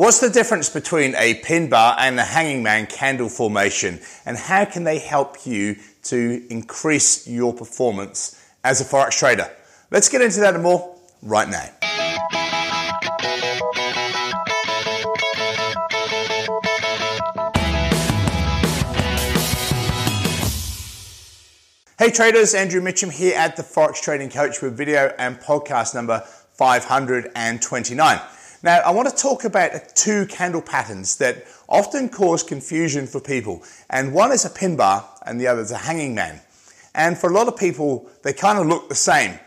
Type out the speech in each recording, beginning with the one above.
What's the difference between a pin bar and a hanging man candle formation and how can they help you to increase your performance as a Forex trader? Let's get into that and more right now. Hey traders, Andrew Mitchem here at the Forex Trading Coach with video and podcast number 529. Now, I want to talk about two candle patterns that often cause confusion for people. And one is a pin bar and the other is a hanging man. And for a lot of people, they kind of look the same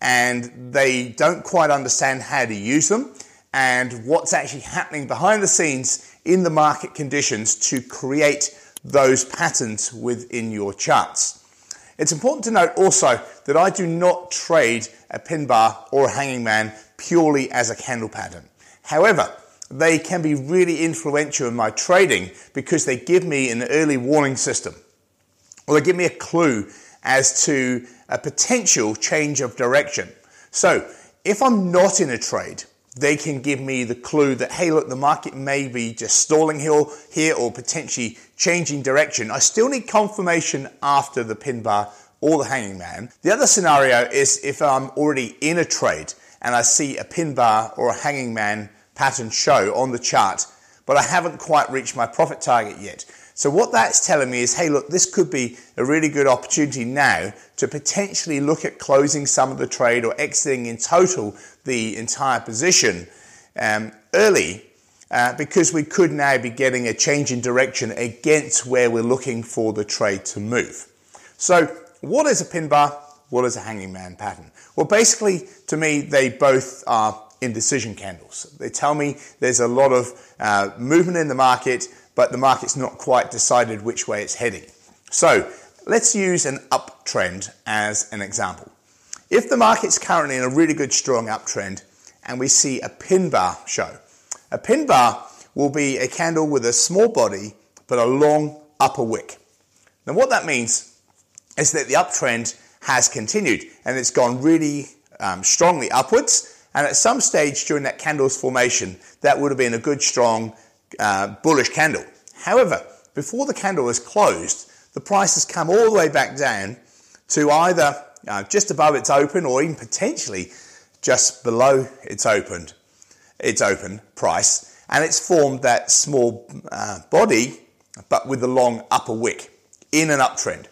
and they don't quite understand how to use them and what's actually happening behind the scenes in the market conditions to create those patterns within your charts. It's important to note also that I do not trade a pin bar or a hanging man purely as a candle pattern. However, they can be really influential in my trading because they give me an early warning system or they give me a clue as to a potential change of direction. So, if I'm not in a trade, they can give me the clue that, hey, look, the market may be just stalling here, or potentially changing direction. I still need confirmation after the pin bar or the hanging man. The other scenario is if I'm already in a trade and I see a pin bar or a hanging man pattern show on the chart, but I haven't quite reached my profit target yet. So what that's telling me is, hey, look, this could be a really good opportunity now to potentially look at closing some of the trade or exiting in total the entire position um, early uh, because we could now be getting a change in direction against where we're looking for the trade to move. So what is a pin bar? What is a hanging man pattern? Well, basically, to me, they both are indecision candles. They tell me there's a lot of uh, movement in the market, but the market's not quite decided which way it's heading. So let's use an uptrend as an example. If the market's currently in a really good strong uptrend and we see a pin bar show, a pin bar will be a candle with a small body but a long upper wick. Now what that means is that the uptrend has continued and it's gone really um, strongly upwards and at some stage during that candle's formation, that would have been a good, strong, uh, bullish candle. However, before the candle is closed, the price has come all the way back down to either uh, just above its open or even potentially just below its opened, its open price. And it's formed that small uh, body, but with a long upper wick in an uptrend.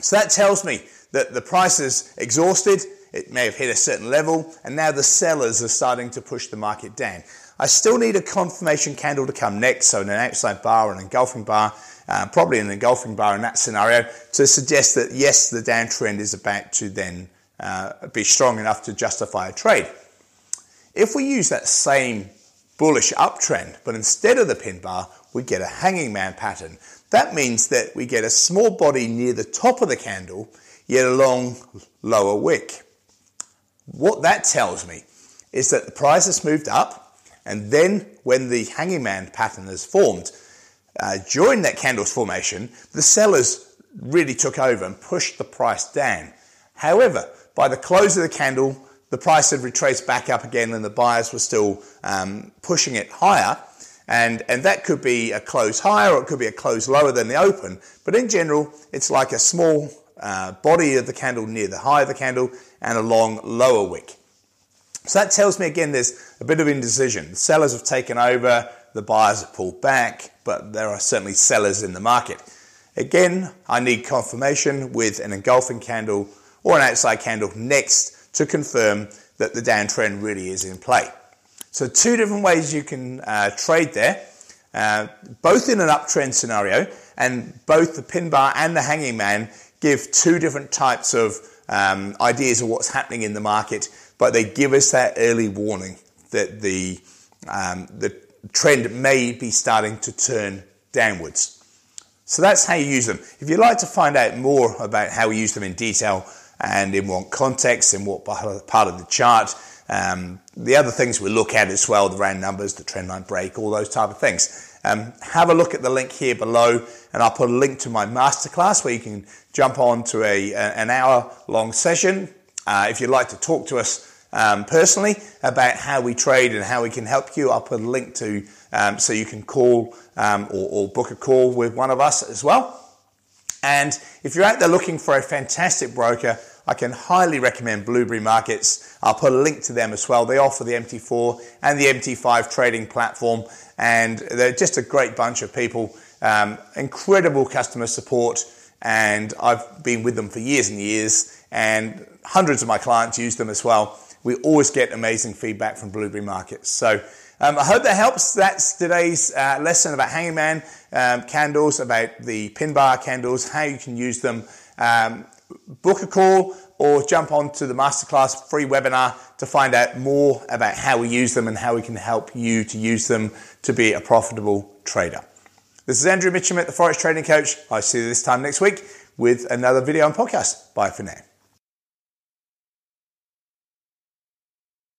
So that tells me that the price is exhausted it may have hit a certain level, and now the sellers are starting to push the market down. I still need a confirmation candle to come next, so an outside bar or an engulfing bar, uh, probably an engulfing bar in that scenario, to suggest that yes, the downtrend is about to then uh, be strong enough to justify a trade. If we use that same bullish uptrend, but instead of the pin bar, we get a hanging man pattern. That means that we get a small body near the top of the candle, yet a long lower wick. What that tells me is that the price has moved up, and then when the hanging man pattern is formed, uh, during that candle's formation, the sellers really took over and pushed the price down. However, by the close of the candle, the price had retraced back up again, and the buyers were still um, pushing it higher. And, and that could be a close higher or it could be a close lower than the open. But in general, it's like a small uh, body of the candle near the high of the candle and a long lower wick. So that tells me again there's a bit of indecision. The sellers have taken over, the buyers have pulled back, but there are certainly sellers in the market. Again, I need confirmation with an engulfing candle or an outside candle next to confirm that the downtrend really is in play. So, two different ways you can uh, trade there, uh, both in an uptrend scenario, and both the pin bar and the hanging man give two different types of um, ideas of what's happening in the market, but they give us that early warning that the, um, the trend may be starting to turn downwards. So that's how you use them. If you'd like to find out more about how we use them in detail and in what context and what part of the chart, um, the other things we look at as well, the round numbers, the trendline break, all those type of things. Um, have a look at the link here below, and I'll put a link to my masterclass where you can jump on to a, an hour long session. Uh, if you'd like to talk to us um, personally about how we trade and how we can help you, I'll put a link to um, so you can call um, or, or book a call with one of us as well. And if you're out there looking for a fantastic broker, I can highly recommend Blueberry Markets. I'll put a link to them as well. They offer the MT4 and the MT5 trading platform, and they're just a great bunch of people. Um, incredible customer support, and I've been with them for years and years, and hundreds of my clients use them as well. We always get amazing feedback from Blueberry Markets. So um, I hope that helps. That's today's uh, lesson about Hanging Man um, candles, about the pin bar candles, how you can use them. Um, book a call or jump onto the masterclass free webinar to find out more about how we use them and how we can help you to use them to be a profitable trader. This is Andrew Mitchem at the Forex Trading Coach. I'll see you this time next week with another video and podcast. Bye for now.